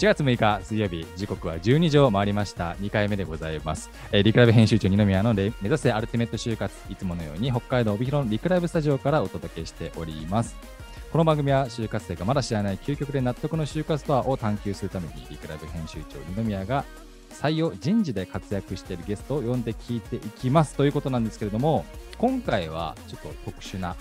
4月6日水曜日、時刻は12時を回りました。2回目でございます。えーリクライブ編集長二宮の目指せアルティメット就活、いつものように北海道帯広のリクライブスタジオからお届けしております。この番組は就活生がまだ知らない究極で納得の就活とはを探求するためにリクライブ編集長二宮が採用人事で活躍しているゲストを呼んで聞いていきますということなんですけれども今回はちょっと特殊な、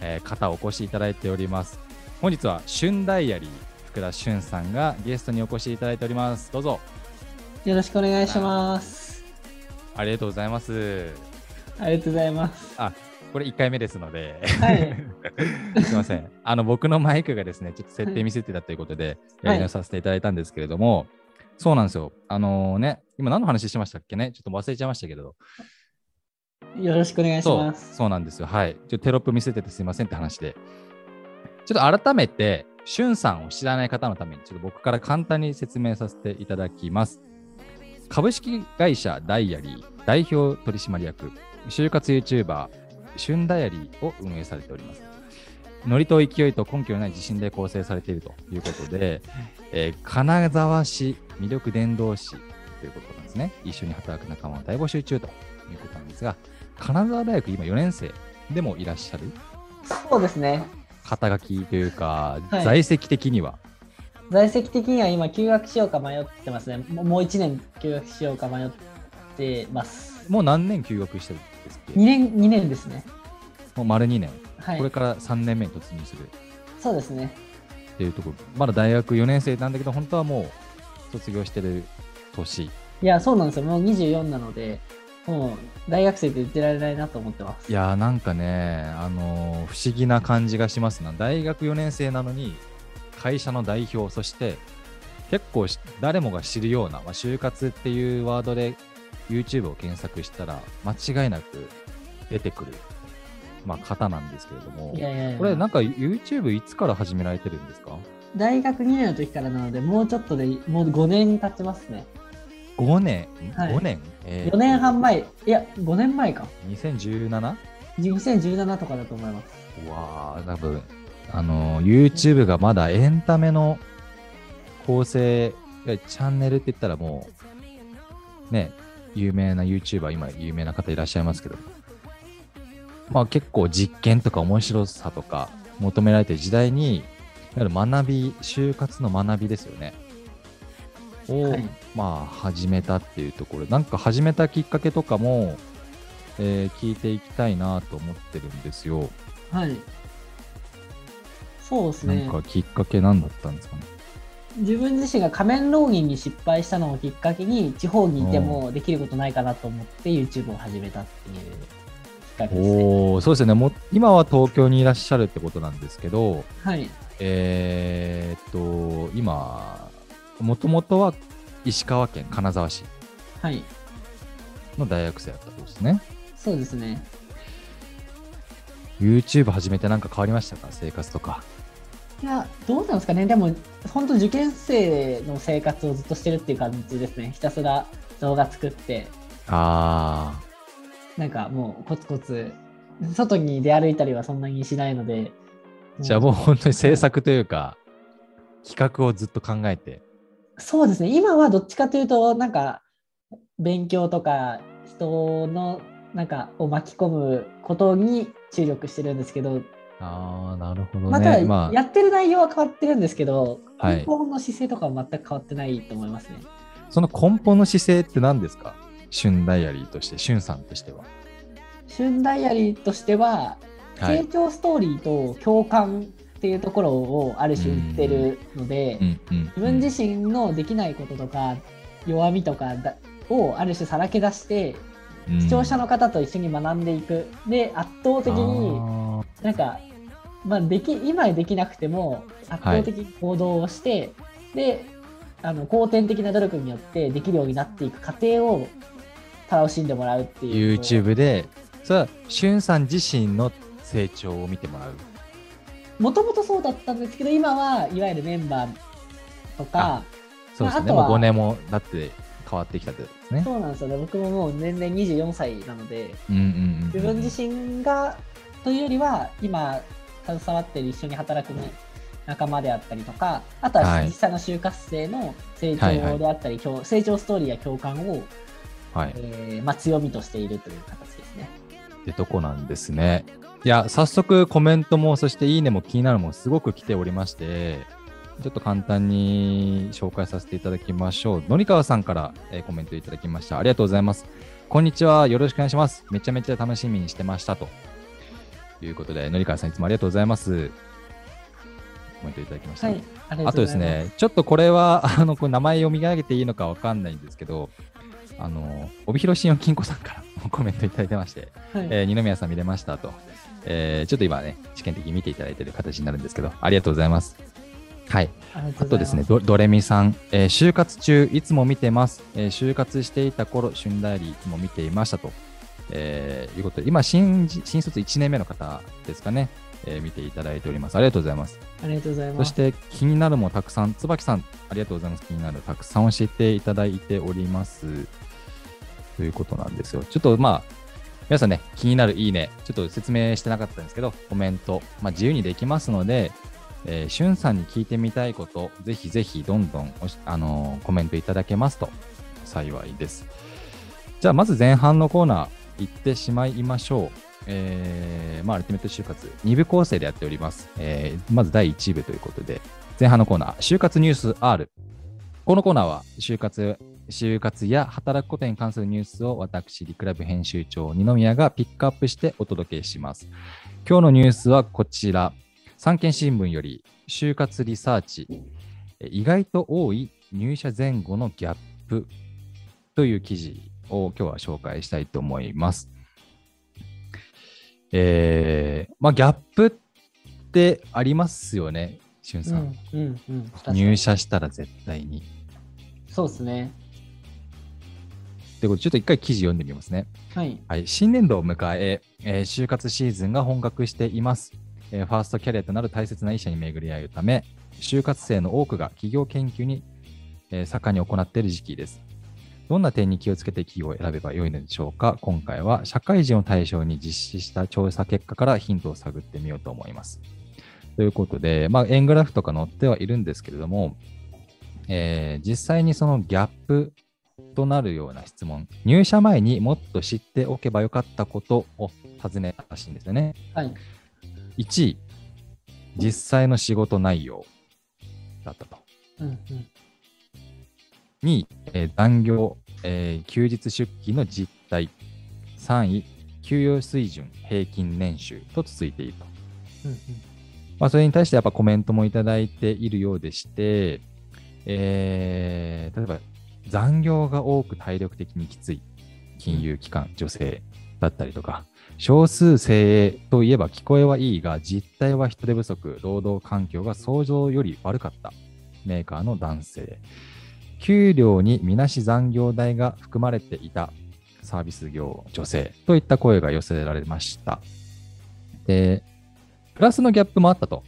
えー方をお越しいただいております本日は旬ダイアリー福田俊さんがゲストにお越しいただいておりますどうぞよろしくお願いします。ありがとうございますありがとうございます。あこれ1回目ですので、はい。すいません。あの、僕のマイクがですね、ちょっと設定見せてたということで、やり直させていただいたんですけれども、そうなんですよ。あのね、今何の話してましたっけね？ちょっと忘れちゃいましたけれど。よろしくお願いします。そうなんですよ。はい。ちょっとテロップ見せててすいませんって話で。ちょっと改めて、しゅんさんを知らない方のために、ちょっと僕から簡単に説明させていただきます。株式会社ダイアリー代表取締役、就活 YouTuber、旬ダイアリーを運営されております。ノリと勢いと根拠のない自信で構成されているということで、えー金沢市魅力伝道師ということなんですね。一緒に働く仲間を大募集中ということなんですが、金沢大学今4年生でもいらっしゃるそうですね。肩書きというか、はい在籍的には？在籍的には今、休学しようか迷ってますね。もうもう1年休学しようか迷ってます。もう何年休学してるんですっけ？2年、2年ですね。もう丸2年。はい。これから3年目に突入するそうですね。っていうところ。まだ大学4年生なんだけど、本当はもう卒業してる年。いや、そうなんですよ。もう24なので、もう大学生って言ってられないなと思ってます。いやーなんかね、あのー不思議な感じがしますな。大学4年生なのに、会社の代表、そして結構し誰もが知るような、まあ、就活っていうワードで YouTube を検索したら、間違いなく出てくる、まあ、方なんですけれどもい、やいやいやこれなんか YouTube いつから始められてるんですか？大学2年の時からなので、もうちょっとで、もう5年経ちますね。5年、はい。5年、えー。4年半前、いや、5年前か。2017? 2017とかだと思います。うわー多分あの YouTube がまだエンタメの構成チャンネルって言ったらもうね有名な YouTuber 今有名な方いらっしゃいますけど。まあ結構実験とか面白さとか求められてる時代にいわゆる学び就活の学びですよねを、はいまあ始めたっていうところなんか始めたきっかけとかも、えー聞いていきたいなと思ってるんですよ。はい。そうですねなん。かきっかけ何だったんですかね？自分自身が仮面浪人に失敗したのをきっかけに、地方にいてもできることないかなと思って YouTube を始めたっていうきっかけですね。おお、そうですよね。もう今は東京にいらっしゃるってことなんですけど、はい。えーっと、今、もともとは石川県金沢市はい。の大学生だったそうですね。そうですね。YouTube 始めてなんか変わりましたか？生活とか。いや、どうなんですかね。でも、本当受験生の生活をずっとしてるっていう感じですね。ひたすら動画作って、あなんかもうコツコツ、外に出歩いたりはそんなにしないので。あ、じゃあもう本当に制作というか、企画をずっと考えて。そうですね。今はどっちかというと、なんか、勉強とか、人の、なんか、を巻き込むことに注力してるんですけど、ああ、なるほどね。まあ、やってる内容は変わってるんですけど、はい根本の姿勢とかは全く変わってないと思いますね。その根本の姿勢って何ですか？旬ダイアリーとして、旬さんとしては。旬ダイアリーとしては、はい成長ストーリーと共感っていうところをある種言ってるので、自分自身のできないこととか弱みとかだをある種さらけ出して視聴者のの方と一緒に学んでいく。で圧倒的になんか、まあ、でき今できなくても圧倒的に行動をして、であの後天的な努力によってできるようになっていく過程を楽しんでもらうっていう。YouTube で、それは旬さん自身の成長を見てもらう。もともとそうだったんですけど今はいわゆるメンバーとかそうですね。まあもう5年もだって変わってきたってことですね。そうなんですよね僕ももう年々24歳なのでうんうんうん、自分自身がというよりは今携わってる一緒に働く仲間であったりとか、あとは実際の就活生の成長であったり、はいはい、成長ストーリーや共感を、はいえーまあ、強みとしているという形ですね。ってとこなんですね。いや、早速コメントも、そしていいねも気になるもすごく来ておりまして、ちょっと簡単に紹介させていただきましょう。のりかわさんから、えー、コメントいただきました。ありがとうございます。こんにちは。よろしくお願いします。めちゃめちゃ楽しみにしてました。ということで、のりかわさんいつもありがとうございます。コメントいただきました。はい、ああとですね、ちょっとこれは、あの、これ名前読み上げていいのかわかんないんですけど、あの、帯広信用金庫さんからコメントいただいてまして、はい、えー、二宮さん見れましたと。えー、ちょっと今ね、試験的に見ていただいている形になるんですけど、ありがとうございます。はい。あとですねド、ドレミさん、えー、就活中、いつも見てます。えー、就活していた頃、旬ダイリーいつも見ていましたと。えー、いうことで、今新、新卒1年目の方ですかね、えー、見ていただいております。ありがとうございます。ありがとうございます。そして、気になるもたくさん、椿さん、ありがとうございます。気になる、たくさん教えていただいております。ということなんですよ。ちょっとまあ、皆さんね、気になるいいね、ちょっと説明してなかったんですけど、コメント、まあ、自由にできますので、えー、しゅんさんに聞いてみたいこと、ぜひぜひどんどんあのー、コメントいただけますと幸いです。じゃあ、まず前半のコーナー行ってしまいましょう。えー、まあ、アルティメット就活2部構成でやっております。えー、まず第1部ということで、前半のコーナー、就活ニュース R。このコーナーは、就活、就活や働くことに関するニュースを私、リクラブ編集長、二宮がピックアップしてお届けします。今日のニュースはこちら。産経新聞より就活リサーチ、意外と多い入社前後のギャップという記事を今日は紹介したいと思います。えー、まあギャップってありますよね、しゅんさん。うんうんうん、入社したら絶対に。そうですね。ということで、ちょっと一回記事読んでみますね。はい。はい、新年度を迎ええー、就活シーズンが本格しています。えー、ファーストキャリアとなる大切な医者に巡り合うため、就活生の多くが企業研究に、えー、盛んに行っている時期です。どんな点に気をつけて企業を選べばよいのでしょうか？今回は社会人を対象に実施した調査結果からヒントを探ってみようと思います。ということで、まあ、円グラフとか載ってはいるんですけれども、えー、実際にそのギャップとなるような質問、入社前にもっと知っておけばよかったことを尋ねたらしいんですよね。はい。1位、実際の仕事内容だったと。うんうん、2位、えー、残業、えー、休日出勤の実態。3位、給与水準、平均年収と続いていると。うんうんまあ、それに対してやっぱコメントもいただいているようでして、えー、例えば残業が多く体力的にきつい金融機関、女性だったりとか、少数精鋭といえば聞こえはいいが、実態は人手不足、労働環境が想像より悪かったメーカーの男性。給料にみなし残業代が含まれていたサービス業女性といった声が寄せられました。で、プラスのギャップもあったと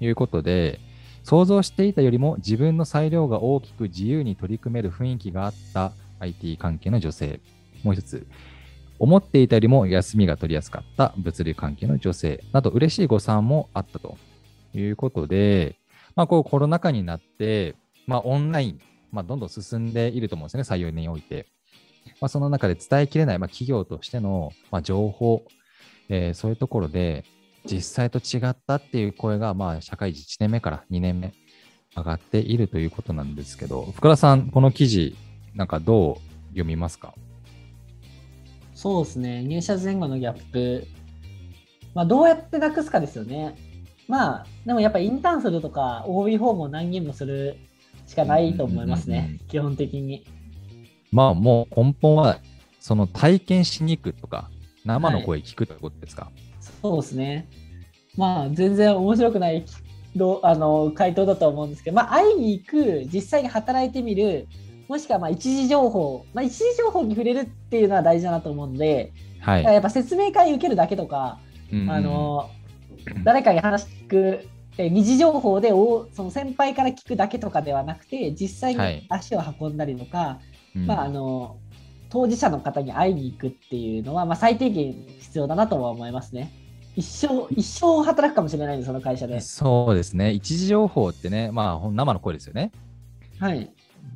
いうことで、想像していたよりも自分の裁量が大きく自由に取り組める雰囲気があった IT 関係の女性。もう一つ、思っていたよりも休みが取りやすかった物流関係の女性。など嬉しい誤算もあったと。いうことで、まあ、こうコロナ禍になって、まあ、オンライン、まあ、どんどん進んでいると思うんですね、採用において。まあ、その中で伝えきれない、まあ、企業としての、まあ、情報、えー、そういうところで実際と違ったっていう声が、まあ、社会人1年目から2年目上がっているということなんですけど、福田さん、この記事、なんかどう読みますか？そうですね、入社前後のギャップ、まあ、どうやってなくすかですよね。まあ、でもやっぱインターンするとか、OB 訪問何人もするしかないと思いますね、基本的に。まあ、もう根本は、その体験しに行くとか、生の声聞くということですか、はい、そうですね。まあ、全然面白くないあの回答だと思うんですけど、まあ、会いに行く、実際に働いてみる、もしくはまあ一時情報、まあ、一時情報に触れるっていうのは大事だなと思うので、はい、やっぱ説明会受けるだけとか、うんうん、あの誰かに話聞く二次情報でおその先輩から聞くだけとかではなくて実際に足を運んだりとか、はい、まあ、あの当事者の方に会いに行くっていうのは、まあ、最低限必要だなとは思いますね。一生、一生働くかもしれないんです、その会社で。そうですね。一時情報ってね、まあ、生の声ですよね。はい。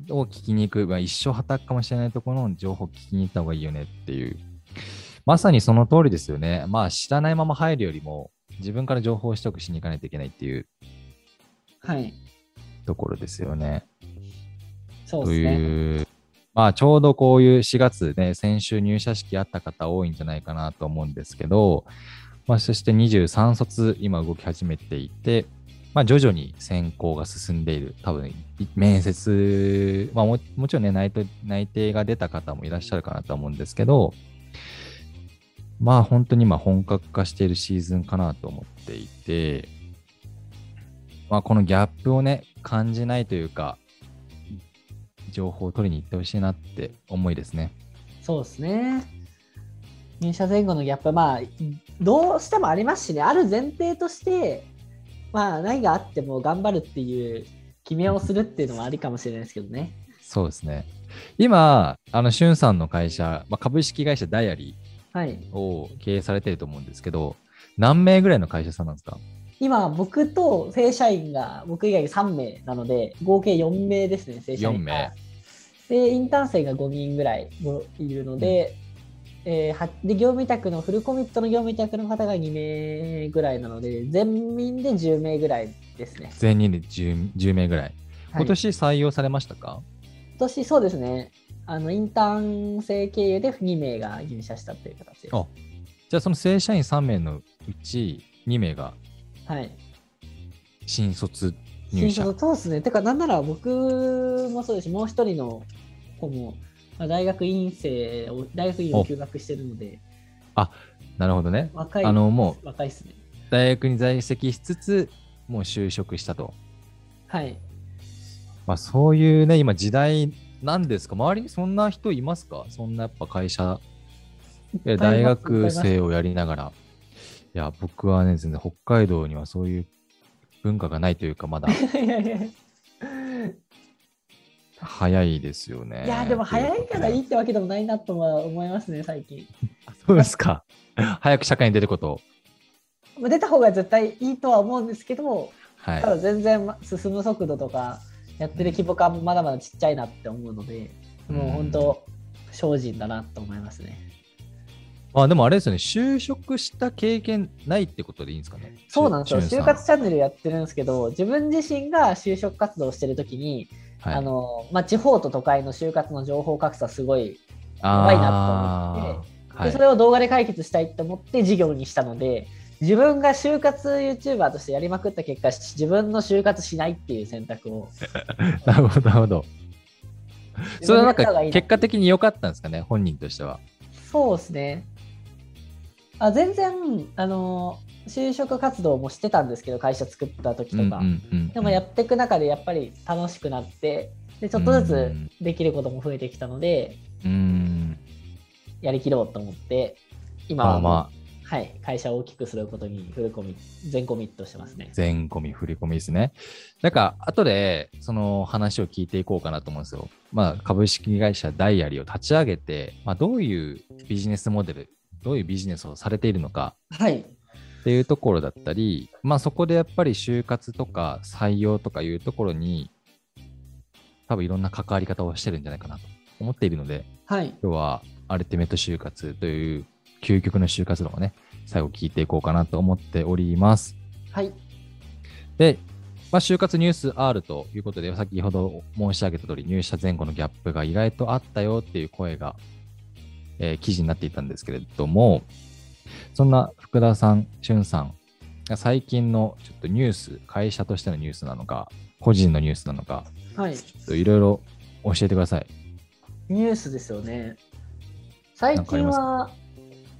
を聞きに行く、まあ、一生働くかもしれないところの情報を聞きに行った方がいいよねっていう。まさにその通りですよね。まあ、知らないまま入るよりも、自分から情報を取得しに行かないといけないっていうはい。ところですよね。とそうですね。いう、まあ、ちょうどこういう4月ね、先週入社式あった方多いんじゃないかなと思うんですけど、まあ、そして23卒、今動き始めていて、まあ、徐々に選考が進んでいる。多分、面接、まあも、もちろんね内定、内定が出た方もいらっしゃるかなと思うんですけど、まあ、本当に今本格化しているシーズンかなと思っていて、まあ、このギャップをね、感じないというか、情報を取りに行ってほしいなって思いですね。そうですね。入社前後のギャップ、まあ、どうしてもありますしね、ある前提として、まあ、何があっても頑張るっていう決めをするっていうのはありかもしれないですけどね。そうですね。今、あの、しゅんさんの会社、まあ、株式会社ダイアリはい。ーを経営されてると思うんですけど、何名ぐらいの会社さんなんですか？今、僕と正社員が僕以外3名なので、合計4名ですね、正社員が。4名で、インターン生が5人ぐらいいるので、えーはで業務委託のフルコミットの業務委託の方が2名ぐらいなので、全民で10名ぐらいですね。全人で 10, 10名ぐらい。はい今年採用されましたか、今年そうですね、あのインターン生経由で2名が入社したという形です。あじゃあその正社員3名のうち2名がはい。新卒入新社。卒そうですね。てか、なんなら僕もそうですし、もう一人の子も、まあ、大学院生を、大学院を休学してるので、なるほどね。若い、あのもう若いですね。大学に在籍しつつ、もう就職したと。はい。まあそういうね、今時代なんですか？周りにそんな人いますか？そんなやっぱ会社、大学生をやりながら。いや、僕はね、全然北海道にはそういう文化がないというか、まだ いやいやい早いですよね。や、でも早いからいいいってわけでもないなとは思いますね、最近。そうですか。早く社会に出ること出た方が絶対いいとは思うんですけど、はいた。だ全然ま進む速度とか、やってる規模感まだまだちっちゃいなって思うので、もう本当、精進だなと思いますね。まあでもあれですよね、就職した経験ないってことでいいんですかね？そうなんですよ。就活チャンネルやってるんですけど、自分自身が就職活動してるときに、はい、あの、まあ、地方と都会の就活の情報格差すごい、あばいなと思ってーはいでそれを動画で解決したいと思って事業にしたので、自分が就活 YouTuber としてやりまくった結果、自分の就活しないっていう選択を。なるほど、なるほど。それはなんか結果的に良かったんですかね、本人としては。そうですね。あ全然、あの、就職活動もしてたんですけど、会社作った時とか。でもやっていく中でやっぱり楽しくなって、でちょっとずつできることも増えてきたので、うん。やりきろうと思って、今はまあまあ、はい、会社を大きくすることにフルコミ、全コミットしてますね。全込み、振り込みですね。なんか、後で、その話を聞いていこうかなと思うんですよ。まあ、株式会社ダイアリーを立ち上げて、まあ、どういうビジネスモデル、どういうビジネスをされているのかはい。っていうところだったり、まあ、そこでやっぱり就活とか採用とかいうところに、多分いろんな関わり方をしてるんじゃないかなと思っているので、はい。今日はアルティメット就活という究極の就活論をね、最後聞いていこうかなと思っております。はい。で、まあ、就活ニュース R ということで、先ほど申し上げた通り、入社前後のギャップが意外とあったよっていう声が、えー記事になっていたんですけれども、そんな福田さん、しゅんさんが最近のちょっとニュース、会社としてのニュースなのか、個人のニュースなのか、はい。いろいろ教えてください。ニュースですよね。最近は、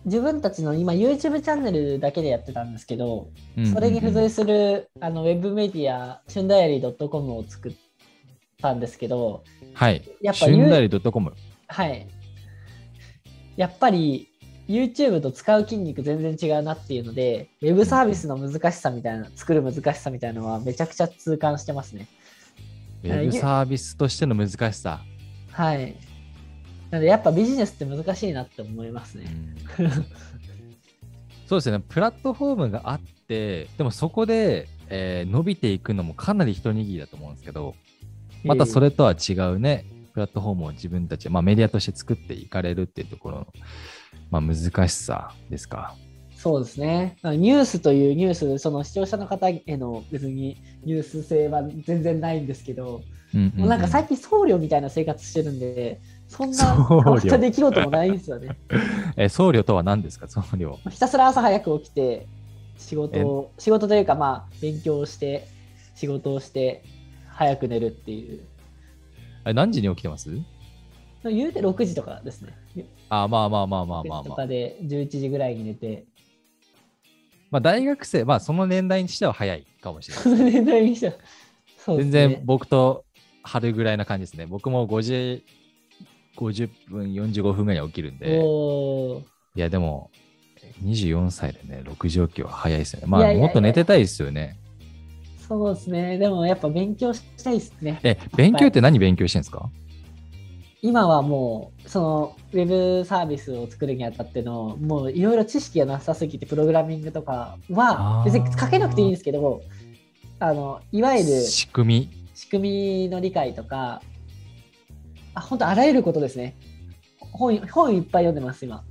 自分たちの今 YouTube チャンネルだけでやってたんですけど、それに付随するあのウェブメディア、シュンダイアリー .com を作ったんですけど、はい。やっぱしゅんだり .com。はい。やっぱり YouTube と使う筋肉全然違うなっていうので、ウェブサービスの難しさみたいな、作る難しさみたいなのはめちゃくちゃ痛感してますね。ウェブサービスとしての難しさ。はい。なのでやっぱビジネスって難しいなって思いますね。そうですね、プラットフォームがあって、でもそこで、えー伸びていくのもかなり一握りだと思うんですけど、またそれとは違うね、プラットフォームを自分たち、まあ、メディアとして作っていかれるっていうところの、まあ、難しさですか？そうですね。ニュースというニュース、その視聴者の方への別にニュース性は全然ないんですけど、うんうんもうなんか最近僧侶みたいな生活してるんで、そんな変わった出来事もないんですよね。えー僧侶とは何ですか、僧侶。ひたすら朝早く起きて、仕事を、仕事というかまあ勉強をして、仕事をして、早く寝るっていう。え何時に起きてます？言うて6時とかですね。あまあまあまあまあまあ6時まあ。とかで11時ぐらいに寝て、まあ、大学生、まあその年代にしては早いかもしれない。その年代にしてはね全然僕と春ぐらいな感じですね。僕も5時50分、45分ぐらいに起きるんで、いやでも24歳でね、6時起きは早いですよね。まあもっと寝てたいですよね。そうですね。でもやっぱ勉強したいですね。え、勉強って何勉強してんですか？今はもう、そのウェブサービスを作るにあたっての、もういろいろ知識がなさすぎて、プログラミングとかは別に書けなくていいんですけど、あのいわゆる仕組み？仕組みの理解とか、あ本当あらゆることですね。本本いっぱい読んでます、今。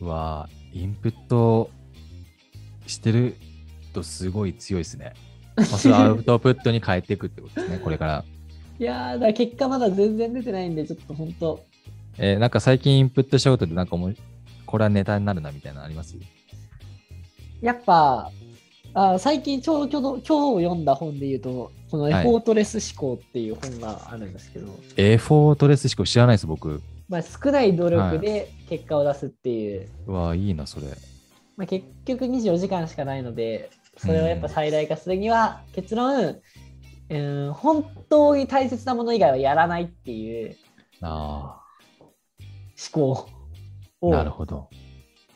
は、インプットしてるとすごい強いですね。まあ、それをアウトプットに変えていくってことですね、これから。いやー、だ結果まだ全然出てないんで、ちょっと本当、えーなんか最近インプットしたことで、なんかもう、これはネタになるなみたいなのあります？やっぱ、あ最近ちょうど今日今日読んだ本で言うと、このエはいフォートレス思考っていう本があるんですけど、エフォートレス思考知らないです、僕。まあ、少ない努力で結果を出すっていう、うわいいな、それ。まあ、結局24時間しかないので、それをやっぱ最大化するには、結論、うん、本当に大切なもの以外はやらないっていうあ思考あ、をなるほど。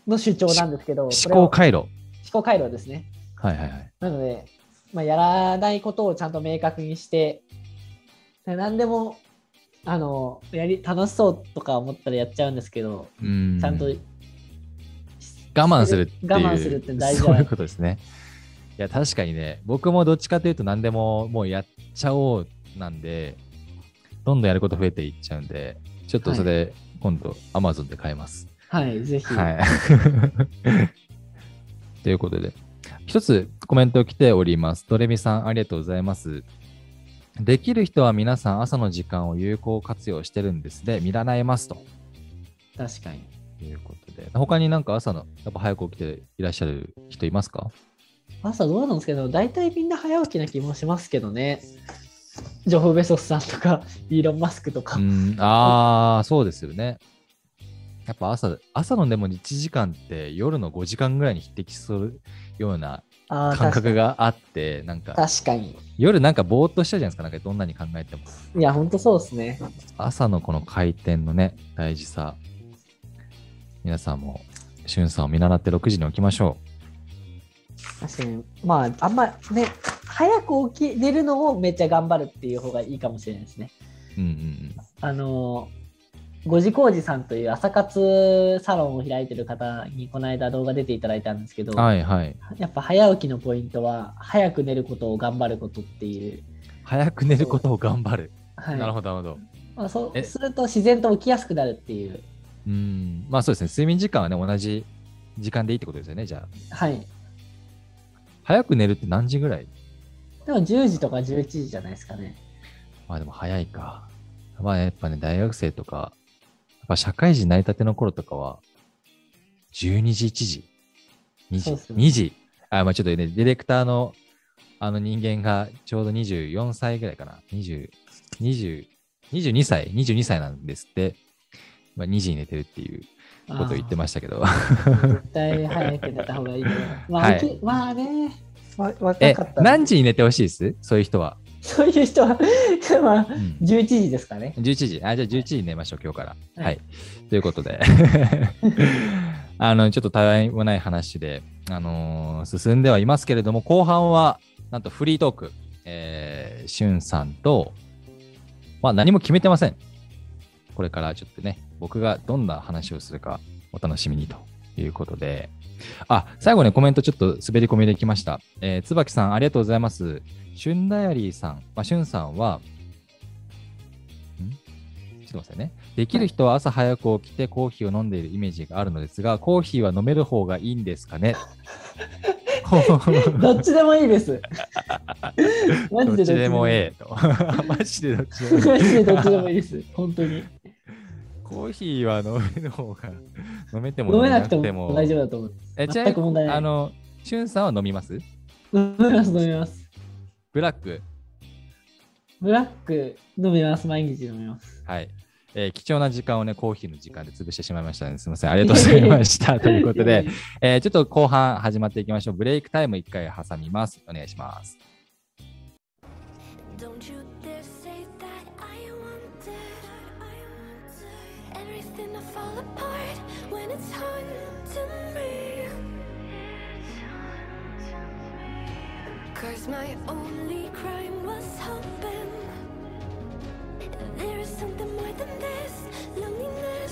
の主張なんですけど、思考回路。思考回路ですね。はいはいはい。なので、まあ、やらないことをちゃんと明確にして、で何でもあのやり楽しそうとか思ったらやっちゃうんですけど、うん。ちゃんと我慢するっていう。我慢するって大事だそういうことですね。いや、確かにね、僕もどっちかというと何でももうやっちゃおうなんで、どんどんやること増えていっちゃうんで、ちょっとそれ、今度 Amazon で買えます。はい、ぜひ。はい。ということで、一つコメント来ております。ドレミさん、ありがとうございます。できる人は皆さん朝の時間を有効活用してるんですね。見習えますと確かに。いうことで。他になんか朝のやっぱ早く起きていらっしゃる人いますか？朝どうなんですけど、大体みんな早起きな気もしますけどね。ジョフ・ベソスさんとか、イーロン・マスクとか。うん、ああ、そうですよね。やっぱ朝、朝のでも1時間って夜の5時間ぐらいに匹敵するような感覚があって、なんか確かに。夜なんかぼーっとしちゃうじゃないですか、なんかどんなに考えても。いや、本当そうですね。朝のこの回転のね、大事さ。皆さんも、しゅんさんを見習って6時に起きましょ確かに。まあ、あんまね、早く起き寝るのをめっちゃ頑張るっていう方がいいかもしれないですね。う。うんうんうん。あの、五時工事さんという朝活サロンを開いてる方にこの間動画出ていただいたんですけど、はいはい。やっぱ早起きのポイントは早く寝ることを頑張ることっていう。早く寝ることを頑張る。はい、なるほど、なるほど。まあ、そうえ？すると自然と起きやすくなるっていう。うん。まあそうですね、睡眠時間はね、同じ時間でいいってことですよね、じゃあ。はい。早く寝るって何時ぐらい？でも10時とか11時じゃないですかね。まあでも早いか。まあやっぱね、大学生とか、やっぱ社会人成り立ての頃とかは、12時、1時、2時、ね2時？あ、まあちょっとね、ディレクターのあの人間がちょうど24歳ぐらいかな。20、20、22歳、22歳なんですって。まあ2時に寝てるっていうことを言ってましたけど。絶対早く寝た方がいいと思いまあ、はいまあね、わ若えかった、ら何時に寝てほしいです？そういう人は。そういう人は、まあ、うん11時ですかね。11時。あ、じゃあ11時に寝ましょう、今日から。はいはい。ということで、あの、ちょっとたわいもない話で、あのー進んではいますけれども、後半は、なんとフリートーク、えー、しゅんさんと、まあ何も決めてません。これからちょっとね、僕がどんな話をするかお楽しみにということで、あ、最後ね、コメントちょっと滑り込みできました。えー、椿さん、ありがとうございます。シュンダイアリーさん、まあ、シュンさんは、ん？ちょっと待ってね。できる人は朝早く起きてコーヒーを飲んでいるイメージがあるのですが、コーヒーは飲める方がいいんですかね？どっちでもいいです。マジでどっちでもええと。マジでどっちでもええマジでどっちでもいいです。本当に。コーヒーは飲める方が、飲めても飲めなくても大丈夫だと思う。え、ちなみ全く問題ないに、あの、しゅんさんは飲みます？飲みます、飲みます。ブラック。ブラック飲みます、毎日飲みます。はい。えー貴重な時間をね、コーヒーの時間で潰してしまいましたね。すみません。ありがとうございました。ということで、えーちょっと後半始まっていきましょう。ブレイクタイム1回挟みます。お願いします。Fall apart when it's haunting me. Cause my only crime was hoping there is something more than this loneliness